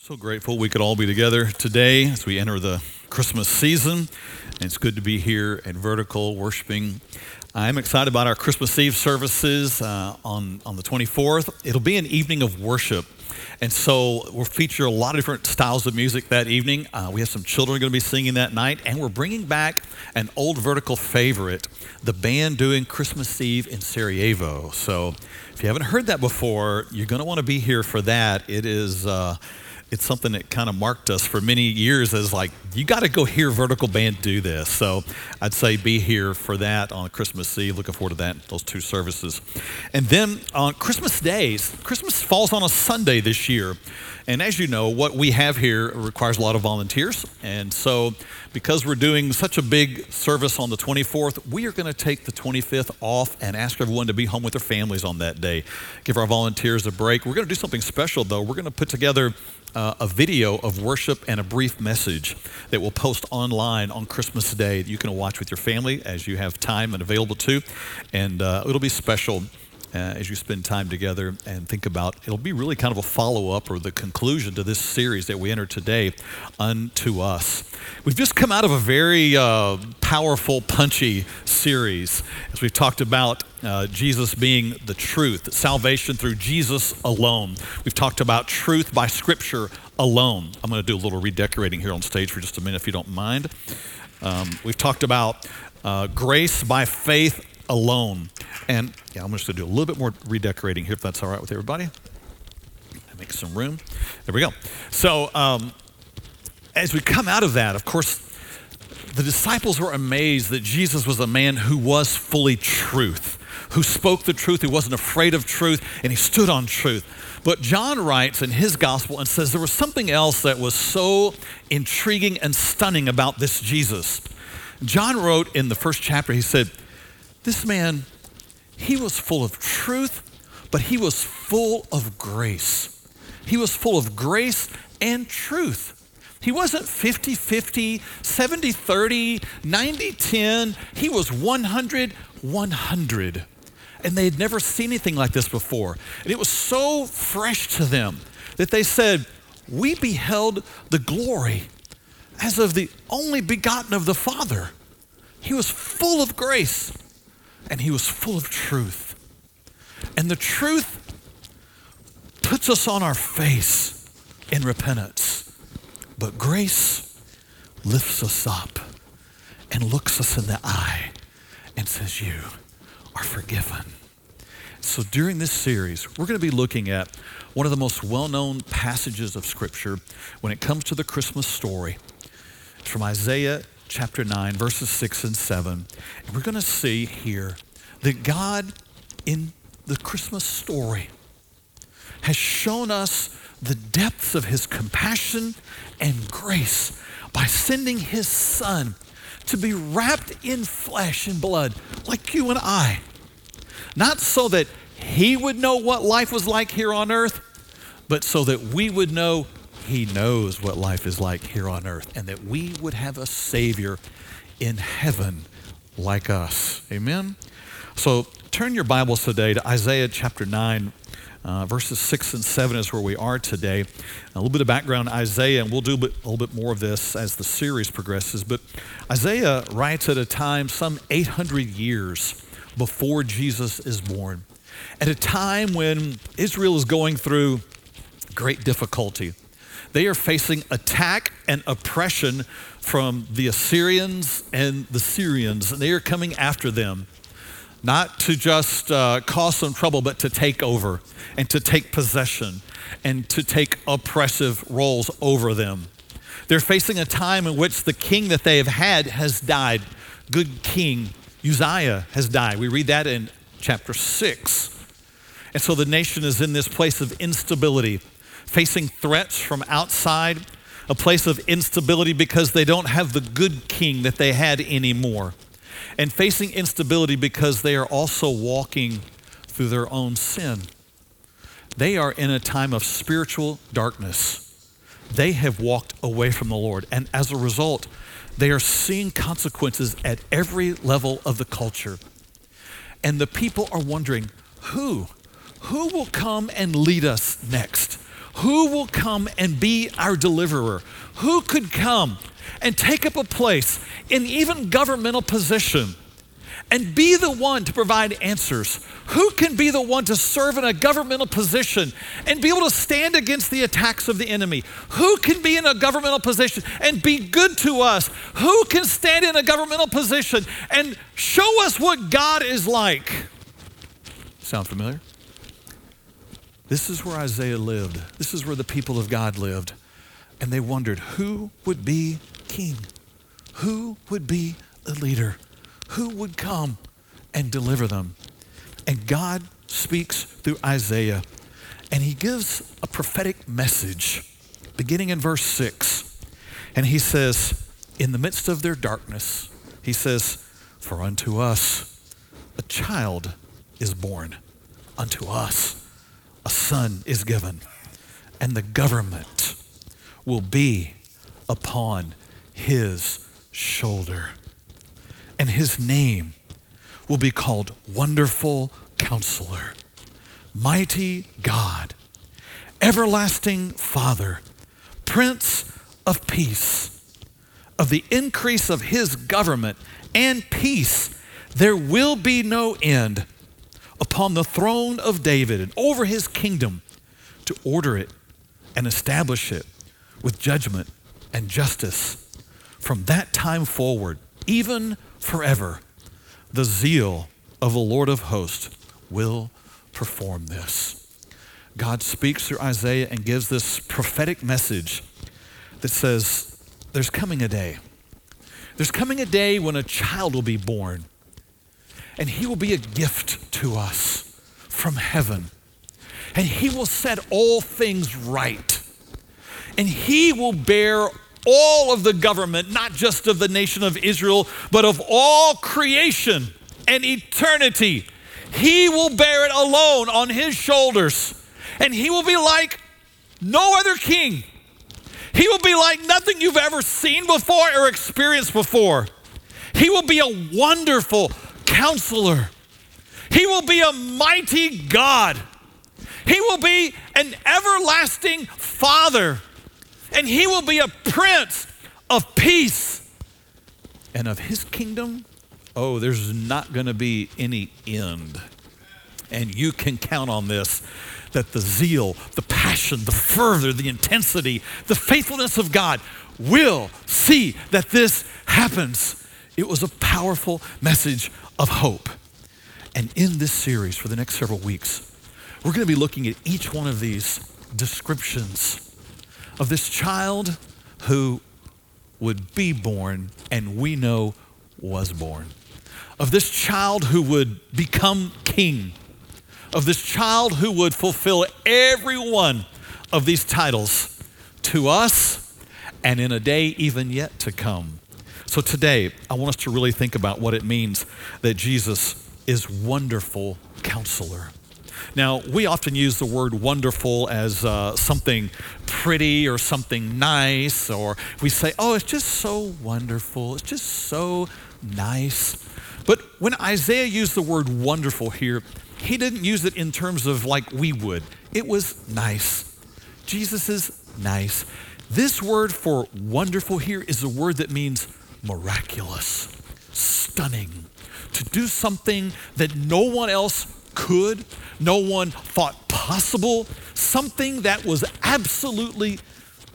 So grateful we could all be together today as we enter the Christmas season. It's good to be here at Vertical worshiping. I'm excited about our Christmas Eve services uh, on, on the 24th. It'll be an evening of worship. And so we'll feature a lot of different styles of music that evening. Uh, we have some children going to be singing that night, and we're bringing back an old vertical favorite, the band doing Christmas Eve in Sarajevo. So if you haven't heard that before, you're going to want to be here for that. It is. Uh, it's something that kind of marked us for many years as like you got to go hear vertical band do this. So i'd say be here for that on christmas eve. Looking forward to that those two services. And then on christmas days christmas falls on a sunday this year. And as you know what we have here requires a lot of volunteers. And so because we're doing such a big service on the 24th we are going to take the 25th off and ask everyone to be home with their families on that day. Give our volunteers a break. We're going to do something special though. We're going to put together uh, a video of worship and a brief message that we'll post online on Christmas Day that you can watch with your family as you have time and available to. And uh, it'll be special uh, as you spend time together and think about it'll be really kind of a follow-up or the conclusion to this series that we enter today unto us. We've just come out of a very uh, powerful punchy series. As we've talked about uh, jesus being the truth salvation through jesus alone. We've talked about truth by scripture alone. I'm going to do a little redecorating here on stage for just a minute if you don't mind. Um, we've talked about uh, grace by faith alone. And yeah, I'm just going to do a little bit more redecorating here, if that's all right with everybody. Make some room. There we go. So, um, as we come out of that, of course, the disciples were amazed that Jesus was a man who was fully truth, who spoke the truth, who wasn't afraid of truth, and he stood on truth. But John writes in his gospel and says there was something else that was so intriguing and stunning about this Jesus. John wrote in the first chapter, he said, this man, he was full of truth, but he was full of grace. He was full of grace and truth. He wasn't 50 50, 70 30, 90 10. He was 100 100. And they had never seen anything like this before. And it was so fresh to them that they said, We beheld the glory as of the only begotten of the Father. He was full of grace and he was full of truth. And the truth puts us on our face in repentance, but grace lifts us up and looks us in the eye and says, You are forgiven. So during this series, we're going to be looking at one of the most well known passages of Scripture when it comes to the Christmas story. It's from Isaiah chapter 9, verses 6 and 7. And we're going to see here that God, in the Christmas story, has shown us the depths of his compassion and grace by sending his son to be wrapped in flesh and blood like you and I. Not so that he would know what life was like here on earth, but so that we would know he knows what life is like here on earth and that we would have a Savior in heaven like us. Amen? So turn your Bibles today to Isaiah chapter 9. Uh, verses 6 and 7 is where we are today. A little bit of background Isaiah, and we'll do a, bit, a little bit more of this as the series progresses. But Isaiah writes at a time some 800 years before Jesus is born, at a time when Israel is going through great difficulty. They are facing attack and oppression from the Assyrians and the Syrians, and they are coming after them, not to just uh, cause some trouble, but to take over and to take possession and to take oppressive roles over them. They're facing a time in which the king that they have had has died. Good king Uzziah has died. We read that in chapter 6. And so the nation is in this place of instability facing threats from outside, a place of instability because they don't have the good king that they had anymore, and facing instability because they are also walking through their own sin. They are in a time of spiritual darkness. They have walked away from the Lord, and as a result, they are seeing consequences at every level of the culture. And the people are wondering who? Who will come and lead us next? Who will come and be our deliverer? Who could come and take up a place in even governmental position and be the one to provide answers? Who can be the one to serve in a governmental position and be able to stand against the attacks of the enemy? Who can be in a governmental position and be good to us? Who can stand in a governmental position and show us what God is like? Sound familiar? This is where Isaiah lived. This is where the people of God lived. And they wondered who would be king? Who would be a leader? Who would come and deliver them? And God speaks through Isaiah, and he gives a prophetic message beginning in verse 6. And he says, In the midst of their darkness, he says, For unto us a child is born, unto us a son is given, and the government will be upon his shoulder. And his name will be called Wonderful Counselor, Mighty God, Everlasting Father, Prince of Peace. Of the increase of his government and peace, there will be no end upon the throne of David and over his kingdom to order it and establish it with judgment and justice from that time forward, even forever. The zeal of the Lord of hosts will perform this. God speaks through Isaiah and gives this prophetic message that says, There's coming a day. There's coming a day when a child will be born and he will be a gift to us from heaven. And he will set all things right. And he will bear all of the government, not just of the nation of Israel, but of all creation and eternity. He will bear it alone on his shoulders. And he will be like no other king. He will be like nothing you've ever seen before or experienced before. He will be a wonderful, counselor. He will be a mighty God. He will be an everlasting Father. And he will be a prince of peace. And of his kingdom, oh, there's not going to be any end. And you can count on this that the zeal, the passion, the fervor, the intensity, the faithfulness of God will see that this happens. It was a powerful message of hope. And in this series for the next several weeks, we're going to be looking at each one of these descriptions of this child who would be born and we know was born, of this child who would become king, of this child who would fulfill every one of these titles to us and in a day even yet to come. So today, I want us to really think about what it means that Jesus is wonderful counselor. Now, we often use the word wonderful as uh, something pretty or something nice, or we say, oh, it's just so wonderful, it's just so nice. But when Isaiah used the word wonderful here, he didn't use it in terms of like we would. It was nice. Jesus is nice. This word for wonderful here is a word that means miraculous, stunning, to do something that no one else could, no one thought possible, something that was absolutely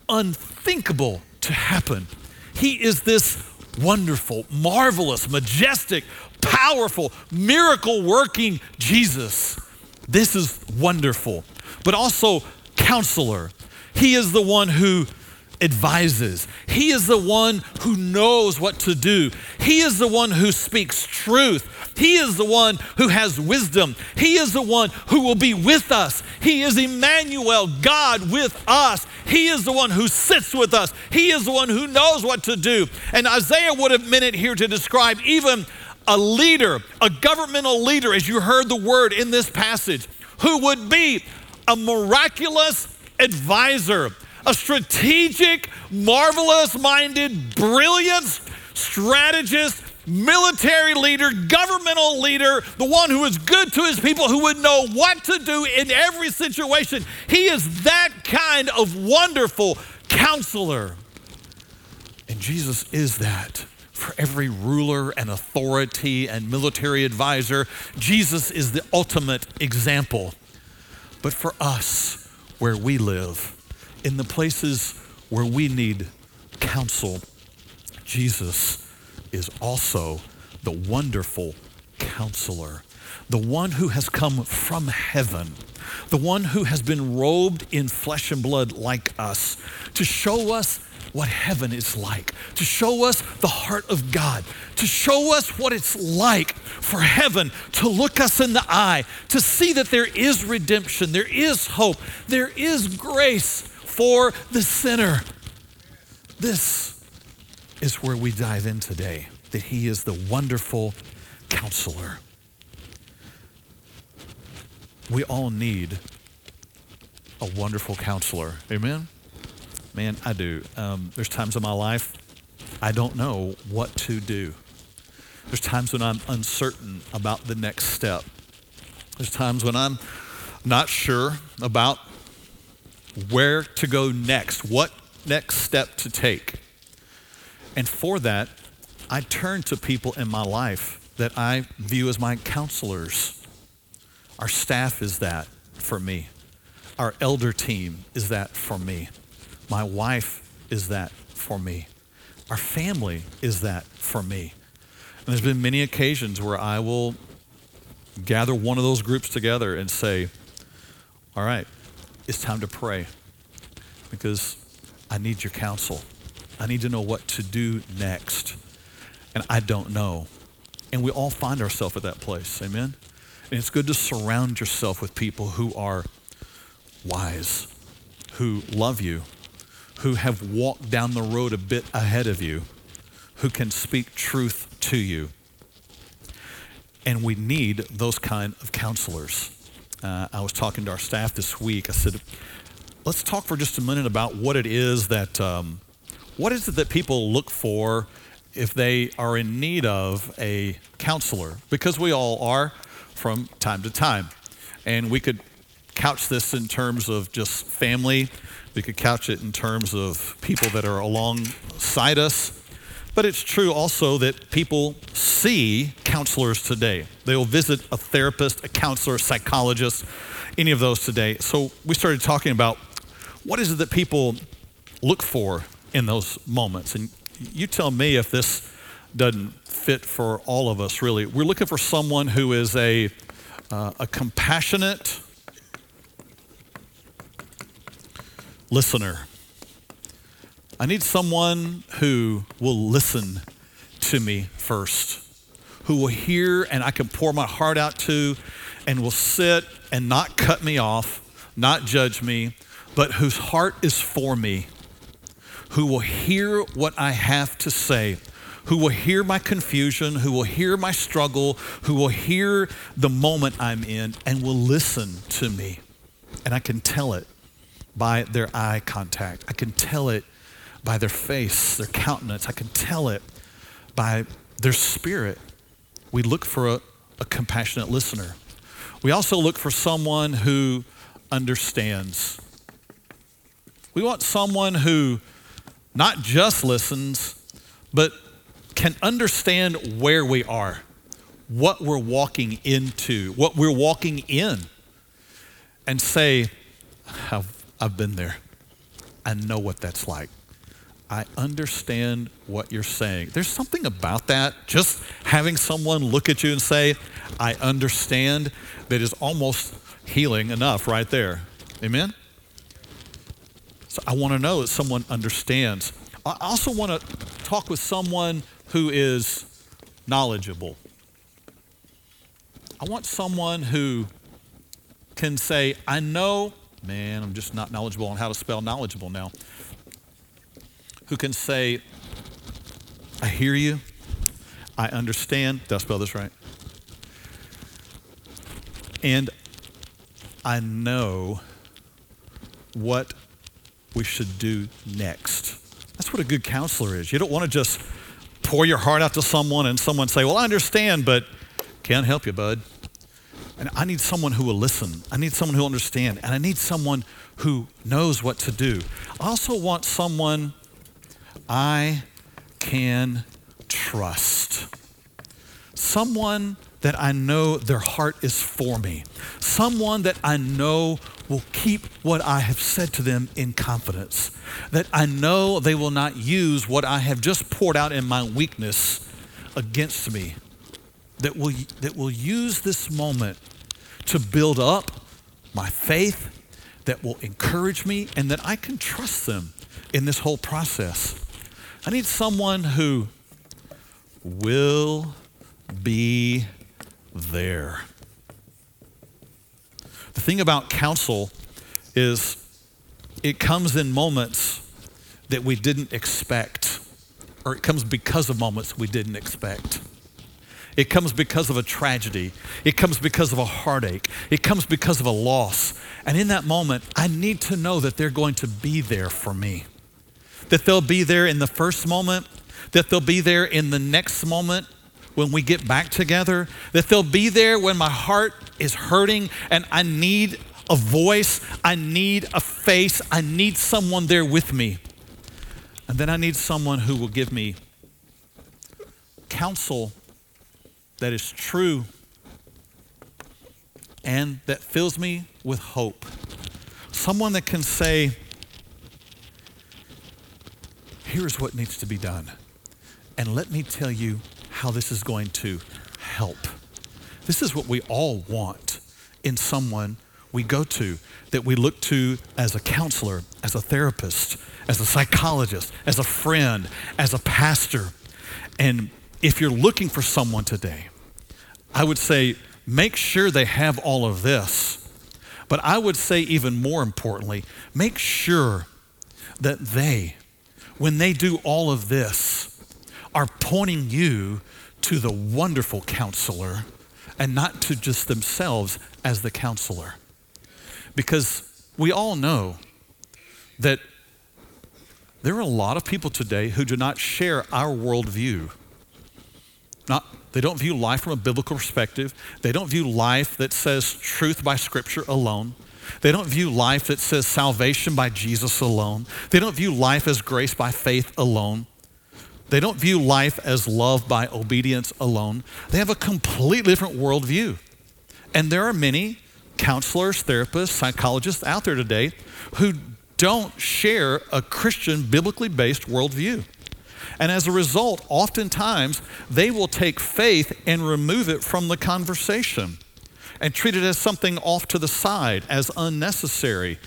unthinkable to happen. He is this wonderful, marvelous, majestic, powerful, miracle working Jesus. This is wonderful, but also counselor. He is the one who advises. He is the one who knows what to do. He is the one who speaks truth. He is the one who has wisdom. He is the one who will be with us. He is Emmanuel, God with us. He is the one who sits with us. He is the one who knows what to do. And Isaiah would have meant it here to describe even a leader, a governmental leader, as you heard the word in this passage, who would be a miraculous advisor a strategic, marvelous minded, brilliant strategist military leader, governmental leader, the one who is good to his people, who would know what to do in every situation. He is that kind of wonderful counselor. And Jesus is that for every ruler and authority and military advisor. Jesus is the ultimate example. But for us, where we live, in the places where we need counsel, Jesus is also the wonderful counselor, the one who has come from heaven, the one who has been robed in flesh and blood like us to show us what heaven is like, to show us the heart of God, to show us what it's like for heaven to look us in the eye, to see that there is redemption, there is hope, there is grace for the sinner. This is where we dive in today that He is the wonderful counselor. We all need a wonderful counselor. Amen? Man, I do. Um, there's times in my life I don't know what to do. There's times when I'm uncertain about the next step. There's times when I'm not sure about where to go next, what next step to take. And for that, I turn to people in my life that I view as my counselors. Our staff is that for me. Our elder team is that for me. My wife is that for me. Our family is that for me. And there's been many occasions where I will gather one of those groups together and say, All right, it's time to pray because I need your counsel. I need to know what to do next. And I don't know. And we all find ourselves at that place. Amen? And it's good to surround yourself with people who are wise, who love you, who have walked down the road a bit ahead of you, who can speak truth to you. And we need those kind of counselors. Uh, I was talking to our staff this week. I said, let's talk for just a minute about what it is that um, what is it that people look for if they are in need of a counselor? Because we all are from time to time. And we could couch this in terms of just family, we could couch it in terms of people that are alongside us. But it's true also that people see counselors today. They'll visit a therapist, a counselor, a psychologist, any of those today. So we started talking about what is it that people look for in those moments. And you tell me if this doesn't fit for all of us, really. We're looking for someone who is a, uh, a compassionate listener. I need someone who will listen to me first, who will hear and I can pour my heart out to, and will sit and not cut me off, not judge me, but whose heart is for me who will hear what I have to say, who will hear my confusion, who will hear my struggle, who will hear the moment I'm in, and will listen to me. And I can tell it by their eye contact. I can tell it by their face, their countenance. I can tell it by their spirit. We look for a, a compassionate listener. We also look for someone who understands. We want someone who not just listens, but can understand where we are, what we're walking into, what we're walking in, and say, I've, I've been there. I know what that's like. I understand what you're saying. There's something about that, just having someone look at you and say, I understand, that is almost healing enough right there. Amen? So I want to know that someone understands. I also want to talk with someone who is knowledgeable. I want someone who can say, I know, man, I'm just not knowledgeable on how to spell knowledgeable now. Who can say, I hear you, I understand. Did I spell this right? And I know what we should do next. That's what a good counselor is. You don't want to just pour your heart out to someone and someone say, Well, I understand, but can't help you, bud. And I need someone who will listen. I need someone who will understand. And I need someone who knows what to do. I also want someone I can trust. Someone that I know their heart is for me. Someone that I know will keep what I have said to them in confidence. That I know they will not use what I have just poured out in my weakness against me. That will, that will use this moment to build up my faith, that will encourage me, and that I can trust them in this whole process. I need someone who will be there. The thing about counsel is it comes in moments that we didn't expect, or it comes because of moments we didn't expect. It comes because of a tragedy. It comes because of a heartache. It comes because of a loss. And in that moment, I need to know that they're going to be there for me. That they'll be there in the first moment, that they'll be there in the next moment, when we get back together, that they'll be there when my heart is hurting and I need a voice, I need a face, I need someone there with me. And then I need someone who will give me counsel that is true and that fills me with hope. Someone that can say, here's what needs to be done. And let me tell you how this is going to help. This is what we all want in someone we go to, that we look to as a counselor, as a therapist, as a psychologist, as a friend, as a pastor. And if you're looking for someone today, I would say make sure they have all of this. But I would say, even more importantly, make sure that they, when they do all of this, are pointing you to the wonderful counselor and not to just themselves as the counselor. Because we all know that there are a lot of people today who do not share our worldview. Not, they don't view life from a biblical perspective. They don't view life that says truth by Scripture alone. They don't view life that says salvation by Jesus alone. They don't view life as grace by faith alone. They don't view life as love by obedience alone. They have a completely different worldview. And there are many counselors, therapists, psychologists out there today who don't share a Christian, biblically based worldview. And as a result, oftentimes they will take faith and remove it from the conversation and treat it as something off to the side, as unnecessary.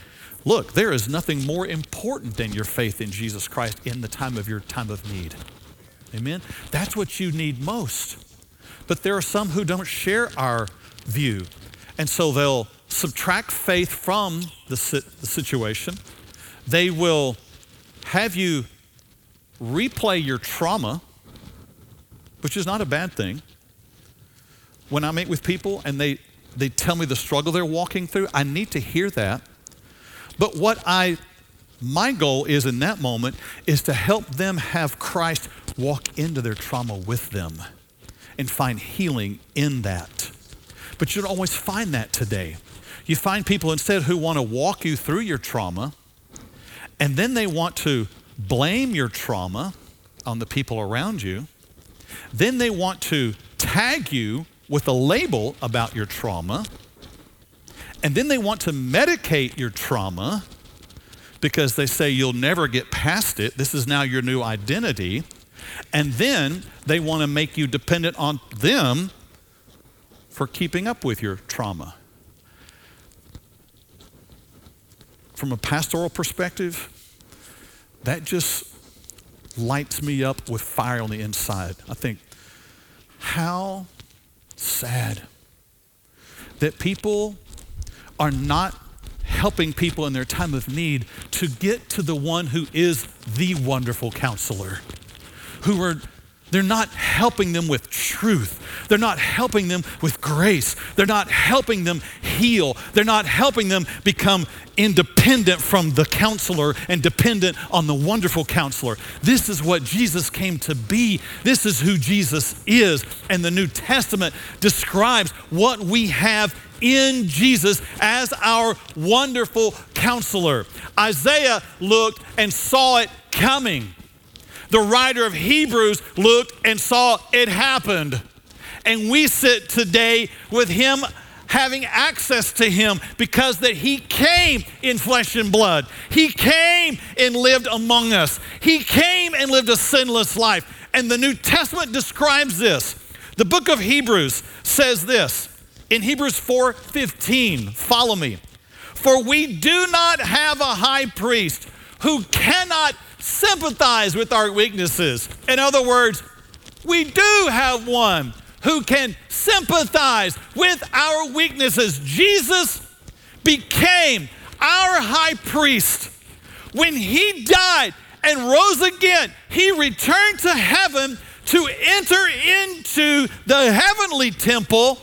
Look, there is nothing more important than your faith in Jesus Christ in the time of your time of need. Amen? That's what you need most. But there are some who don't share our view. And so they'll subtract faith from the, the situation. They will have you replay your trauma, which is not a bad thing. When I meet with people and they, they tell me the struggle they're walking through, I need to hear that. But what I my goal is in that moment is to help them have Christ walk into their trauma with them and find healing in that. But you don't always find that today. You find people instead who want to walk you through your trauma and then they want to blame your trauma on the people around you. Then they want to tag you with a label about your trauma and then they want to medicate your trauma because they say you'll never get past it. This is now your new identity. And then they want to make you dependent on them for keeping up with your trauma. From a pastoral perspective, that just lights me up with fire on the inside. I think, how sad that people are not helping people in their time of need to get to the one who is the wonderful counselor, who are they're not helping them with truth. They're not helping them with grace. They're not helping them heal. They're not helping them become independent from the counselor and dependent on the wonderful counselor. This is what Jesus came to be. This is who Jesus is. And the New Testament describes what we have in Jesus as our wonderful counselor. Isaiah looked and saw it coming. The writer of Hebrews looked and saw it happened. And we sit today with him having access to him because that he came in flesh and blood. He came and lived among us. He came and lived a sinless life. And the New Testament describes this. The book of Hebrews says this in Hebrews 4:15. Follow me. For we do not have a high priest who cannot sympathize with our weaknesses. In other words, we do have one who can sympathize with our weaknesses. Jesus became our high priest. When he died and rose again, he returned to heaven to enter into the heavenly temple,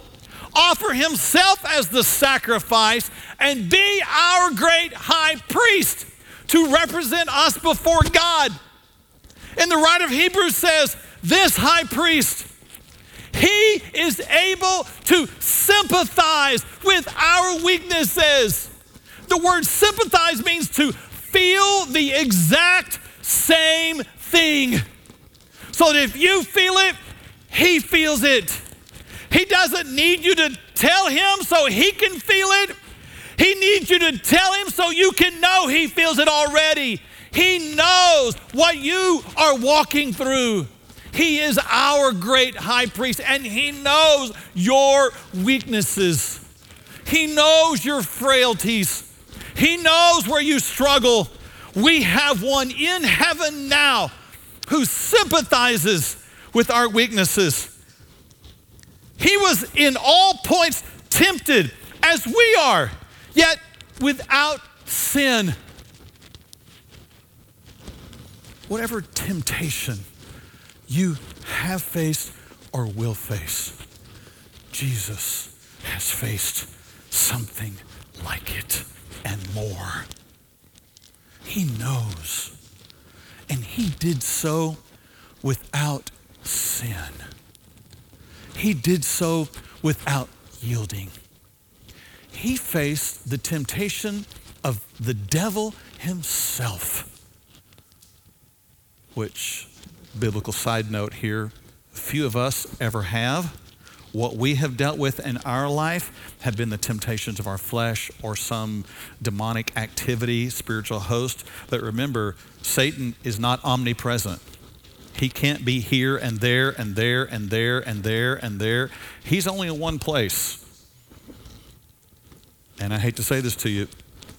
offer himself as the sacrifice, and be our great high priest to represent us before God. And the writer of Hebrews says, This high priest, he is able to sympathize with our weaknesses. The word sympathize means to feel the exact same thing. So that if you feel it, he feels it. He doesn't need you to tell him so he can feel it. He needs you to tell him so you can know he feels it already. He knows what you are walking through. He is our great high priest and he knows your weaknesses. He knows your frailties. He knows where you struggle. We have one in heaven now who sympathizes with our weaknesses. He was in all points tempted as we are yet without sin. Whatever temptation you have faced or will face, Jesus has faced something like it and more. He knows. And he did so without sin. He did so without yielding he faced the temptation of the devil himself, which, biblical side note here, few of us ever have. What we have dealt with in our life have been the temptations of our flesh or some demonic activity, spiritual host. But remember, Satan is not omnipresent. He can't be here and there and there and there and there and there. He's only in one place and I hate to say this to you,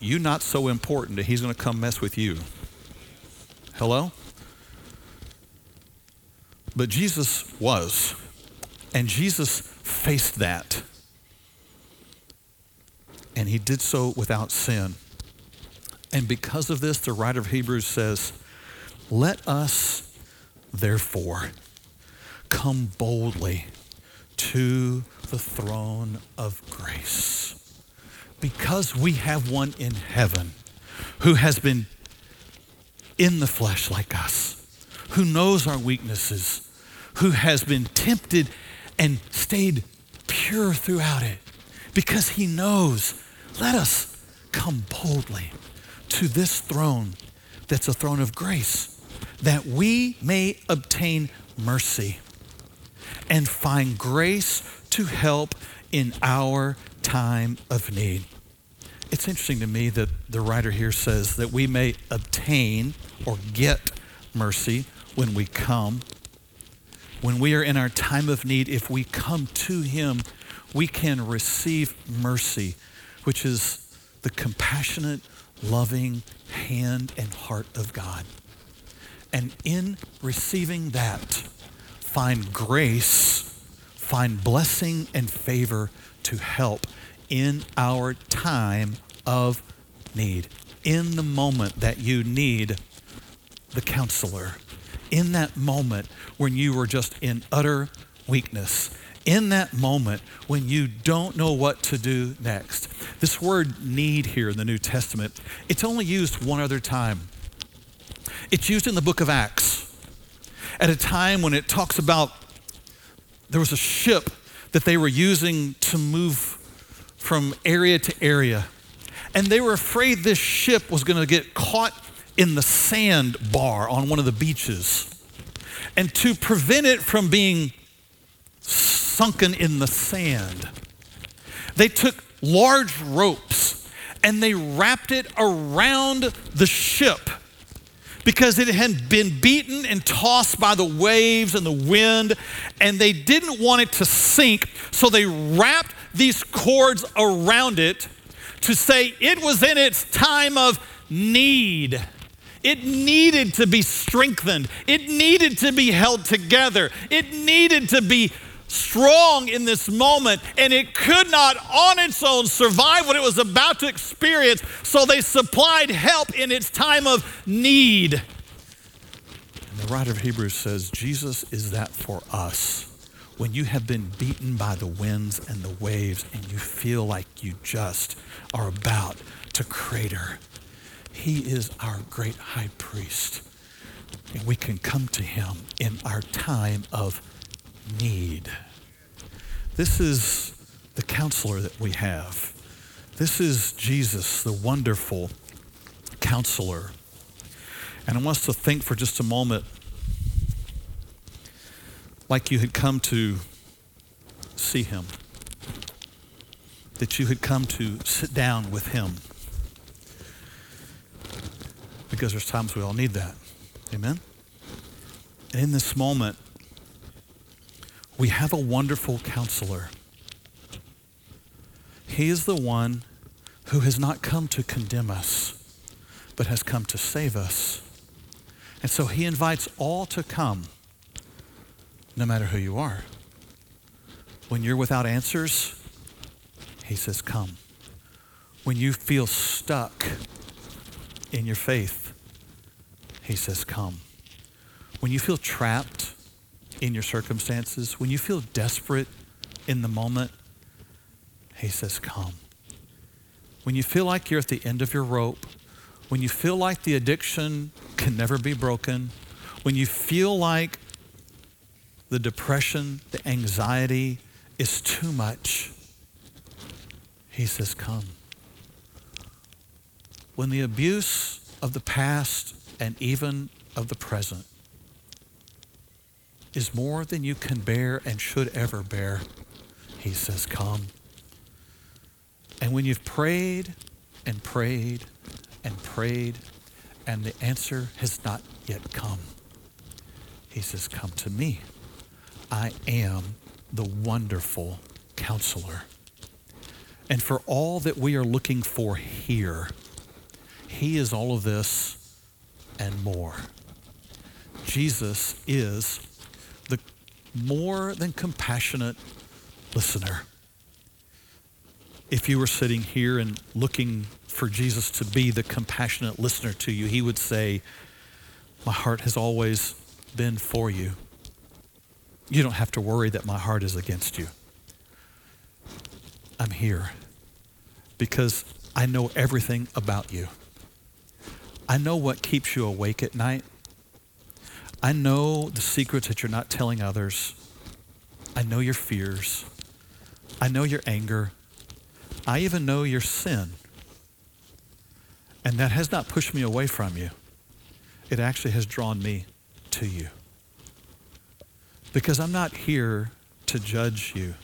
you not so important that he's going to come mess with you. Hello? But Jesus was. And Jesus faced that. And he did so without sin. And because of this, the writer of Hebrews says, Let us, therefore, come boldly to the throne of grace because we have one in heaven who has been in the flesh like us, who knows our weaknesses, who has been tempted and stayed pure throughout it, because he knows, let us come boldly to this throne that's a throne of grace, that we may obtain mercy and find grace to help in our time of need. It's interesting to me that the writer here says that we may obtain or get mercy when we come. When we are in our time of need, if we come to Him, we can receive mercy, which is the compassionate, loving hand and heart of God. And in receiving that, find grace, find blessing and favor to help in our time of need. In the moment that you need the counselor, in that moment when you were just in utter weakness, in that moment when you don't know what to do next. This word need here in the New Testament, it's only used one other time. It's used in the book of Acts at a time when it talks about there was a ship that they were using to move from area to area. And they were afraid this ship was going to get caught in the sand bar on one of the beaches. And to prevent it from being sunken in the sand, they took large ropes and they wrapped it around the ship because it had been beaten and tossed by the waves and the wind, and they didn't want it to sink, so they wrapped these cords around it to say it was in its time of need. It needed to be strengthened. It needed to be held together. It needed to be strong in this moment, and it could not on its own survive what it was about to experience, so they supplied help in its time of need. And the writer of Hebrews says, Jesus is that for us. When you have been beaten by the winds and the waves, and you feel like you just are about to crater, He is our great high priest. And we can come to Him in our time of need. This is the counselor that we have. This is Jesus, the wonderful counselor. And I want us to think for just a moment like you had come to see him, that you had come to sit down with him. Because there's times we all need that. Amen? And in this moment, we have a wonderful counselor. He is the one who has not come to condemn us, but has come to save us. And so he invites all to come, no matter who you are. When you're without answers, he says, Come. When you feel stuck in your faith, he says, Come. When you feel trapped in your circumstances, when you feel desperate in the moment, he says, Come. When you feel like you're at the end of your rope, when you feel like the addiction can never be broken, when you feel like the depression, the anxiety is too much, he says, Come. When the abuse of the past and even of the present is more than you can bear and should ever bear, he says, Come. And when you've prayed and prayed and prayed, and the answer has not yet come, he says, Come to me. I am the wonderful counselor. And for all that we are looking for here, he is all of this and more. Jesus is the more than compassionate listener. If you were sitting here and looking for Jesus to be the compassionate listener to you, he would say, My heart has always been for you. You don't have to worry that my heart is against you. I'm here because I know everything about you. I know what keeps you awake at night. I know the secrets that you're not telling others. I know your fears. I know your anger. I even know your sin. And that has not pushed me away from you. It actually has drawn me to you. Because I'm not here to judge you.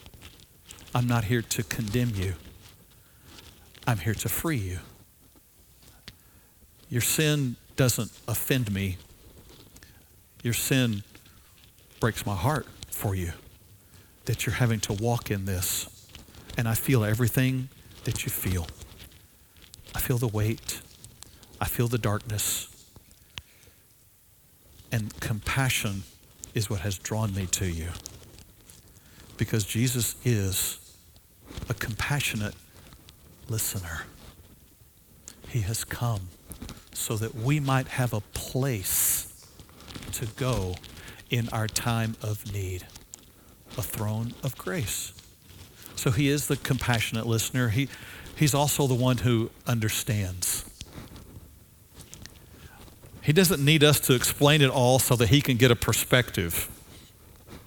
I'm not here to condemn you. I'm here to free you. Your sin doesn't offend me your sin breaks my heart for you that you're having to walk in this. And I feel everything that you feel. I feel the weight. I feel the darkness. And compassion is what has drawn me to you. Because Jesus is a compassionate listener. He has come so that we might have a place to go in our time of need? A throne of grace. So he is the compassionate listener. He, he's also the one who understands. He doesn't need us to explain it all so that he can get a perspective.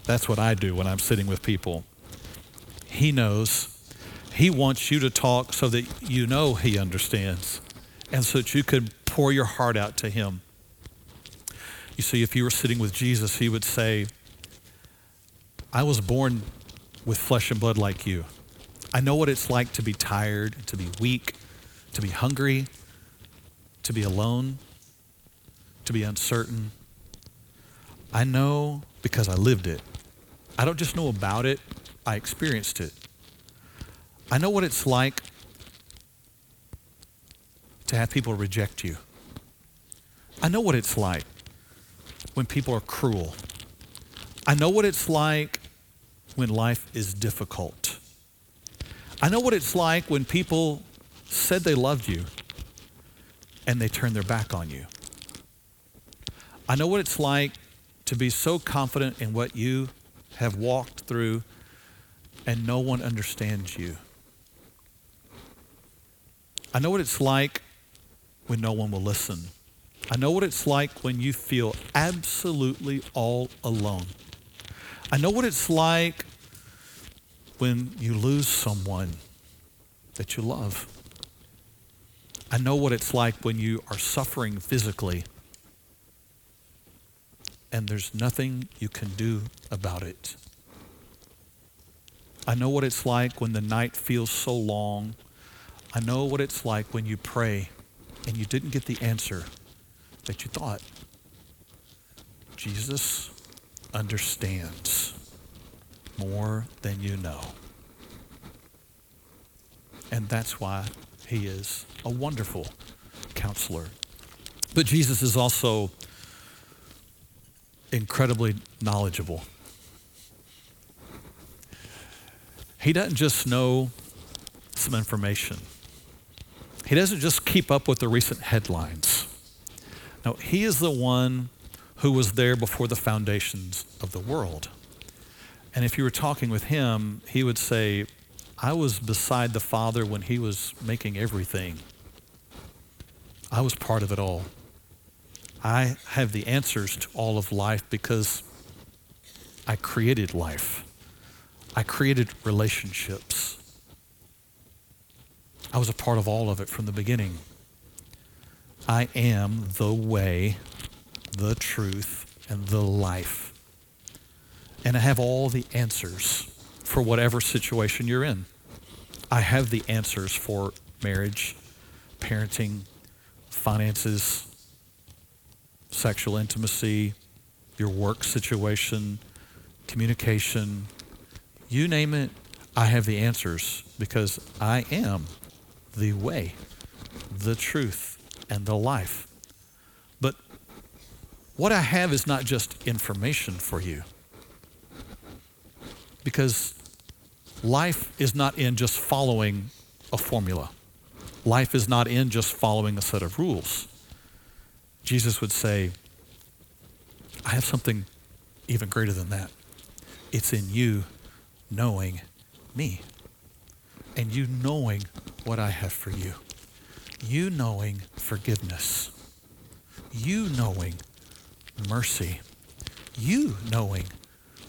That's what I do when I'm sitting with people. He knows. He wants you to talk so that you know he understands and so that you can pour your heart out to him. You see, if you were sitting with Jesus, he would say, I was born with flesh and blood like you. I know what it's like to be tired, to be weak, to be hungry, to be alone, to be uncertain. I know because I lived it. I don't just know about it, I experienced it. I know what it's like to have people reject you. I know what it's like when people are cruel. I know what it's like when life is difficult. I know what it's like when people said they loved you and they turned their back on you. I know what it's like to be so confident in what you have walked through and no one understands you. I know what it's like when no one will listen. I know what it's like when you feel absolutely all alone. I know what it's like when you lose someone that you love. I know what it's like when you are suffering physically and there's nothing you can do about it. I know what it's like when the night feels so long. I know what it's like when you pray and you didn't get the answer that you thought. Jesus understands more than you know. And that's why he is a wonderful counselor. But Jesus is also incredibly knowledgeable. He doesn't just know some information. He doesn't just keep up with the recent headlines. No, he is the one who was there before the foundations of the world. And if you were talking with him, he would say, I was beside the Father when he was making everything. I was part of it all. I have the answers to all of life because I created life. I created relationships. I was a part of all of it from the beginning. I am the way, the truth, and the life. And I have all the answers for whatever situation you're in. I have the answers for marriage, parenting, finances, sexual intimacy, your work situation, communication, you name it, I have the answers because I am the way, the truth, and the life. But what I have is not just information for you. Because life is not in just following a formula. Life is not in just following a set of rules. Jesus would say, I have something even greater than that. It's in you knowing me and you knowing what I have for you. You knowing forgiveness. You knowing mercy. You knowing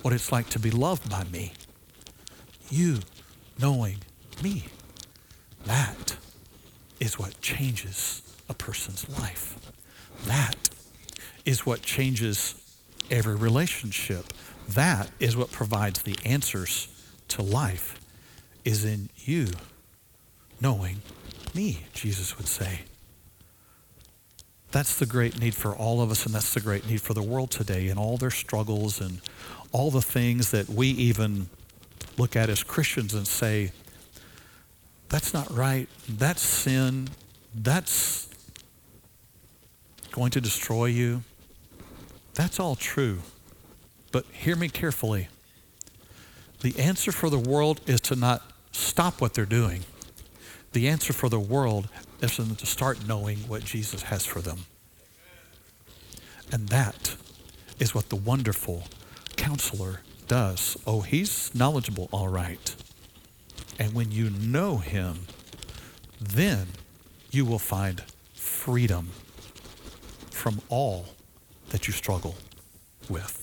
what it's like to be loved by me. You knowing me. That is what changes a person's life. That is what changes every relationship. That is what provides the answers to life is in you knowing me, Jesus would say. That's the great need for all of us, and that's the great need for the world today and all their struggles and all the things that we even look at as Christians and say, that's not right. That's sin. That's going to destroy you. That's all true. But hear me carefully. The answer for the world is to not stop what they're doing. The answer for the world is to start knowing what Jesus has for them. And that is what the wonderful counselor does. Oh, he's knowledgeable, all right. And when you know him, then you will find freedom from all that you struggle with.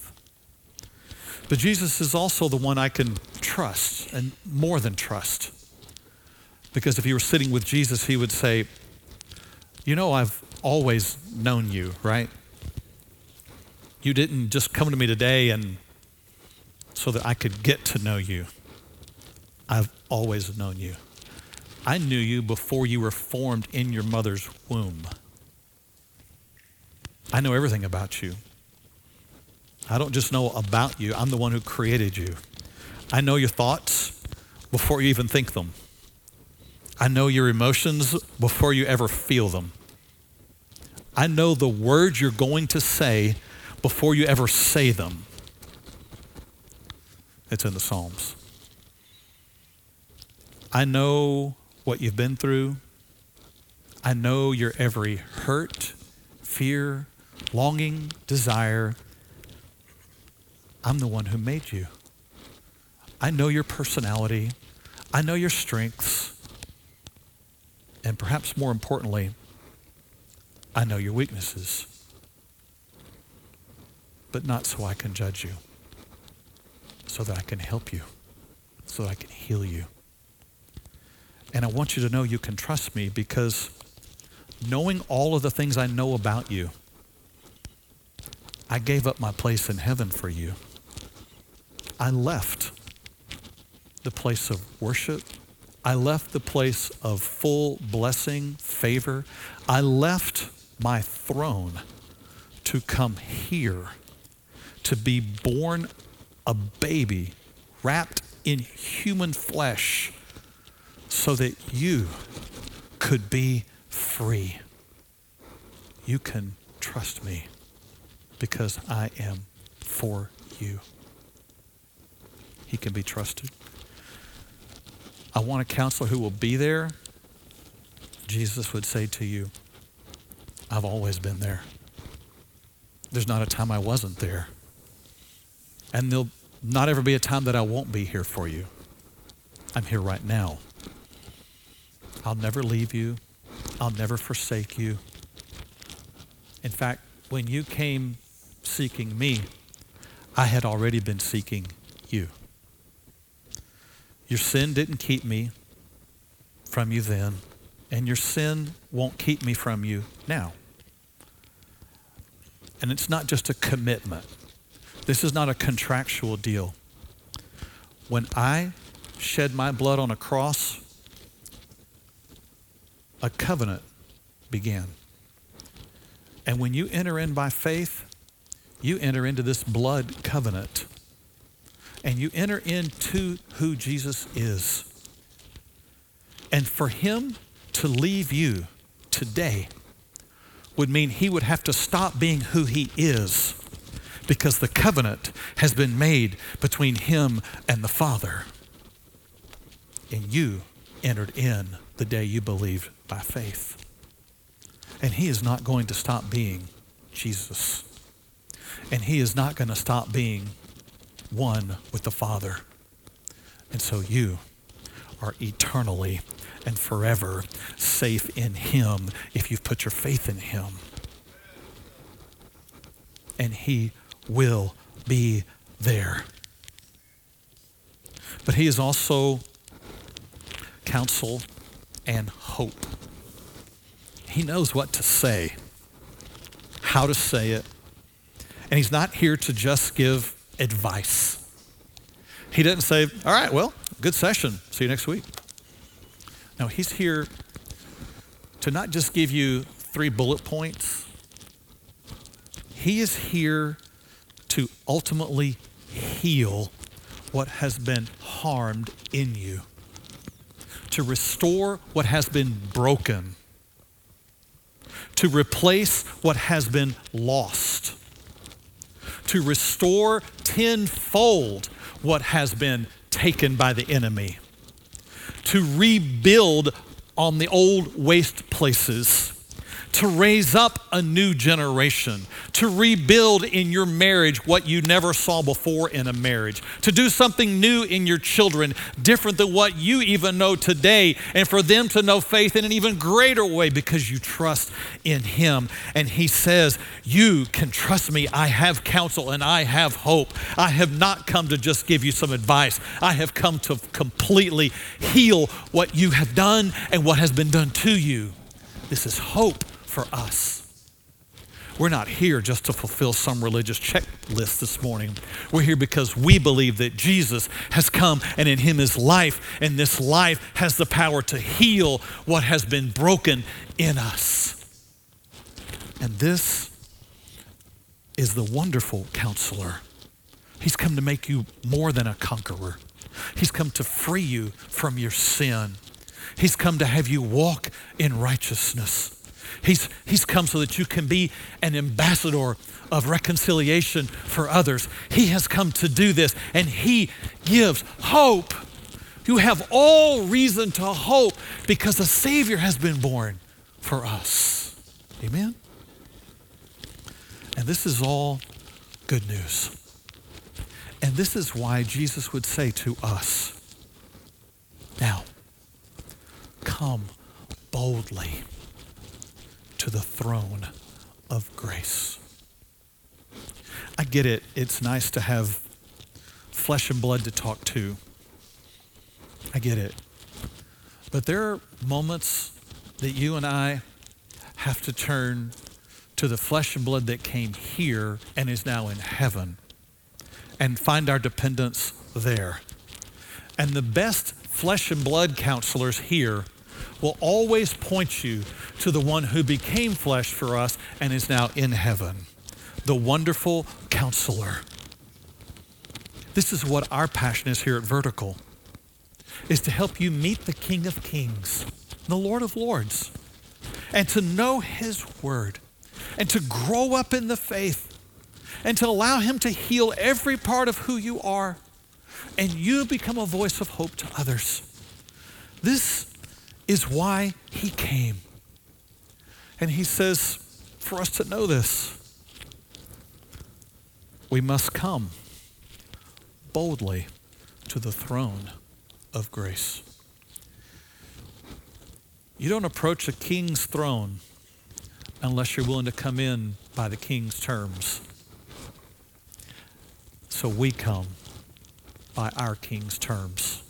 But Jesus is also the one I can trust, and more than trust. Because if you were sitting with Jesus, he would say, You know, I've always known you, right? You didn't just come to me today and so that I could get to know you. I've always known you. I knew you before you were formed in your mother's womb. I know everything about you. I don't just know about you, I'm the one who created you. I know your thoughts before you even think them. I know your emotions before you ever feel them. I know the words you're going to say before you ever say them. It's in the Psalms. I know what you've been through. I know your every hurt, fear, longing, desire. I'm the one who made you. I know your personality. I know your strengths. And perhaps more importantly, I know your weaknesses. But not so I can judge you so that I can help you, so that I can heal you. And I want you to know you can trust me because knowing all of the things I know about you, I gave up my place in heaven for you. I left the place of worship. I left the place of full blessing, favor. I left my throne to come here, to be born a baby wrapped in human flesh so that you could be free. You can trust me because I am for you. He can be trusted. I want a counselor who will be there. Jesus would say to you, I've always been there. There's not a time I wasn't there. And there'll not ever be a time that I won't be here for you. I'm here right now. I'll never leave you. I'll never forsake you. In fact, when you came seeking me, I had already been seeking you. Your sin didn't keep me from you then, and your sin won't keep me from you now. And it's not just a commitment. This is not a contractual deal. When I shed my blood on a cross, a covenant began. And when you enter in by faith, you enter into this blood covenant. And you enter into who Jesus is. And for him to leave you today would mean he would have to stop being who he is because the covenant has been made between him and the Father. And you entered in the day you believed by faith. And he is not going to stop being Jesus. And he is not going to stop being one with the Father. And so you are eternally and forever safe in him if you've put your faith in him. And he will be there. But he is also counsel and hope. He knows what to say, how to say it, and he's not here to just give advice. He doesn't say, All right, well, good session. See you next week. No, he's here to not just give you three bullet points, he is here to ultimately heal what has been harmed in you, to restore what has been broken, to replace what has been lost, to restore tenfold what has been taken by the enemy, to rebuild on the old waste places to raise up a new generation, to rebuild in your marriage what you never saw before in a marriage, to do something new in your children, different than what you even know today, and for them to know faith in an even greater way because you trust in Him. And He says, You can trust me. I have counsel and I have hope. I have not come to just give you some advice, I have come to completely heal what you have done and what has been done to you. This is hope for us. We're not here just to fulfill some religious checklist this morning. We're here because we believe that Jesus has come and in Him is life, and this life has the power to heal what has been broken in us. And this is the wonderful counselor. He's come to make you more than a conqueror, He's come to free you from your sin. He's come to have you walk in righteousness. He's, he's come so that you can be an ambassador of reconciliation for others. He has come to do this, and He gives hope. You have all reason to hope because a Savior has been born for us. Amen? And this is all good news. And this is why Jesus would say to us, Now, come boldly to the throne of grace. I get it. It's nice to have flesh and blood to talk to. I get it. But there are moments that you and I have to turn to the flesh and blood that came here and is now in heaven and find our dependence there. And the best flesh and blood counselors here will always point you to the one who became flesh for us and is now in heaven, the wonderful counselor. This is what our passion is here at Vertical, is to help you meet the King of Kings, the Lord of Lords, and to know his word, and to grow up in the faith, and to allow him to heal every part of who you are, and you become a voice of hope to others. This is why he came. And he says, for us to know this, we must come boldly to the throne of grace. You don't approach a king's throne unless you're willing to come in by the king's terms. So we come by our king's terms.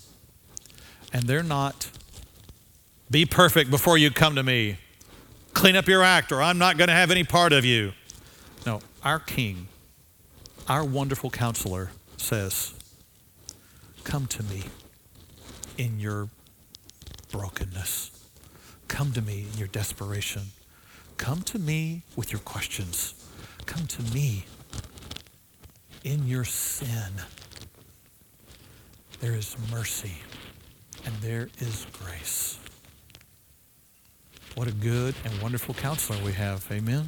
And they're not be perfect before you come to me. Clean up your act, or I'm not going to have any part of you. No, our King, our wonderful counselor says, Come to me in your brokenness. Come to me in your desperation. Come to me with your questions. Come to me in your sin. There is mercy and there is grace. What a good and wonderful counselor we have. Amen.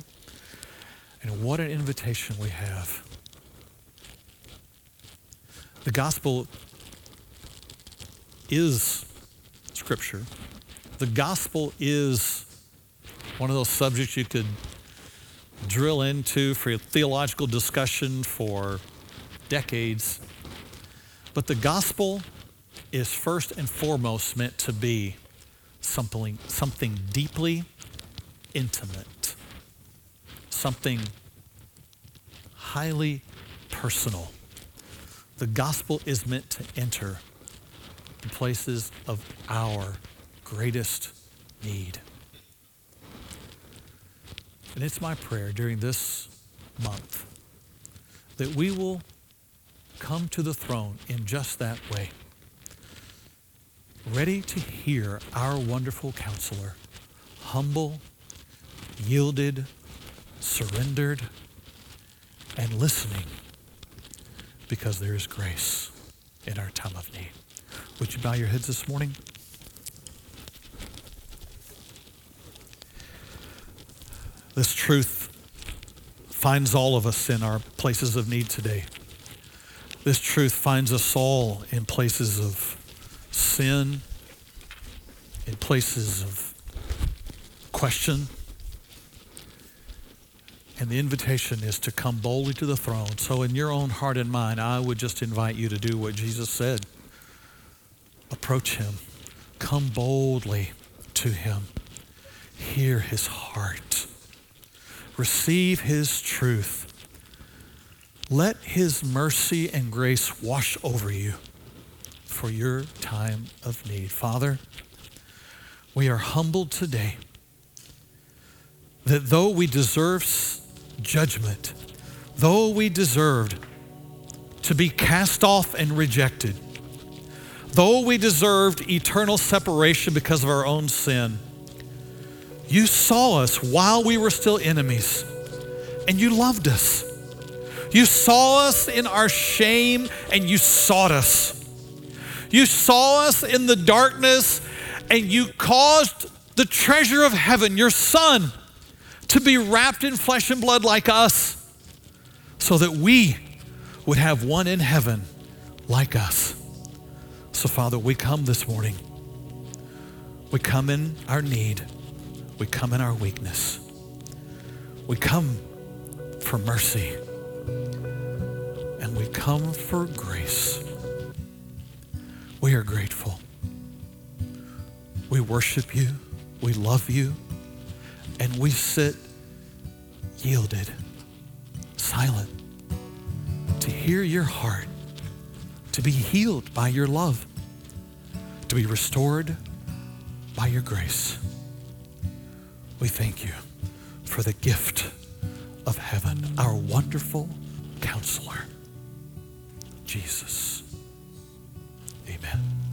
And what an invitation we have. The gospel is scripture. The gospel is one of those subjects you could drill into for a theological discussion for decades. But the gospel is first and foremost meant to be something, something deeply intimate, something highly personal. The gospel is meant to enter the places of our greatest need. And it's my prayer during this month that we will come to the throne in just that way ready to hear our wonderful counselor, humble, yielded, surrendered, and listening because there is grace in our time of need. Would you bow your heads this morning? This truth finds all of us in our places of need today. This truth finds us all in places of sin, in places of question, And the invitation is to come boldly to the throne. So, in your own heart and mind, I would just invite you to do what Jesus said. Approach him, come boldly to him, hear his heart, receive his truth. Let his mercy and grace wash over you for your time of need. Father, we are humbled today that though we deserve judgment, though we deserved to be cast off and rejected, though we deserved eternal separation because of our own sin, you saw us while we were still enemies and you loved us. You saw us in our shame and you sought us. You saw us in the darkness and you caused the treasure of heaven, your Son, to be wrapped in flesh and blood like us so that we would have one in heaven like us. So, Father, we come this morning. We come in our need. We come in our weakness. We come for mercy. And we come for grace. We are grateful. We worship you. We love you. And we sit yielded, silent, to hear your heart, to be healed by your love, to be restored by your grace. We thank you for the gift of heaven, our wonderful counselor, Jesus. Amen.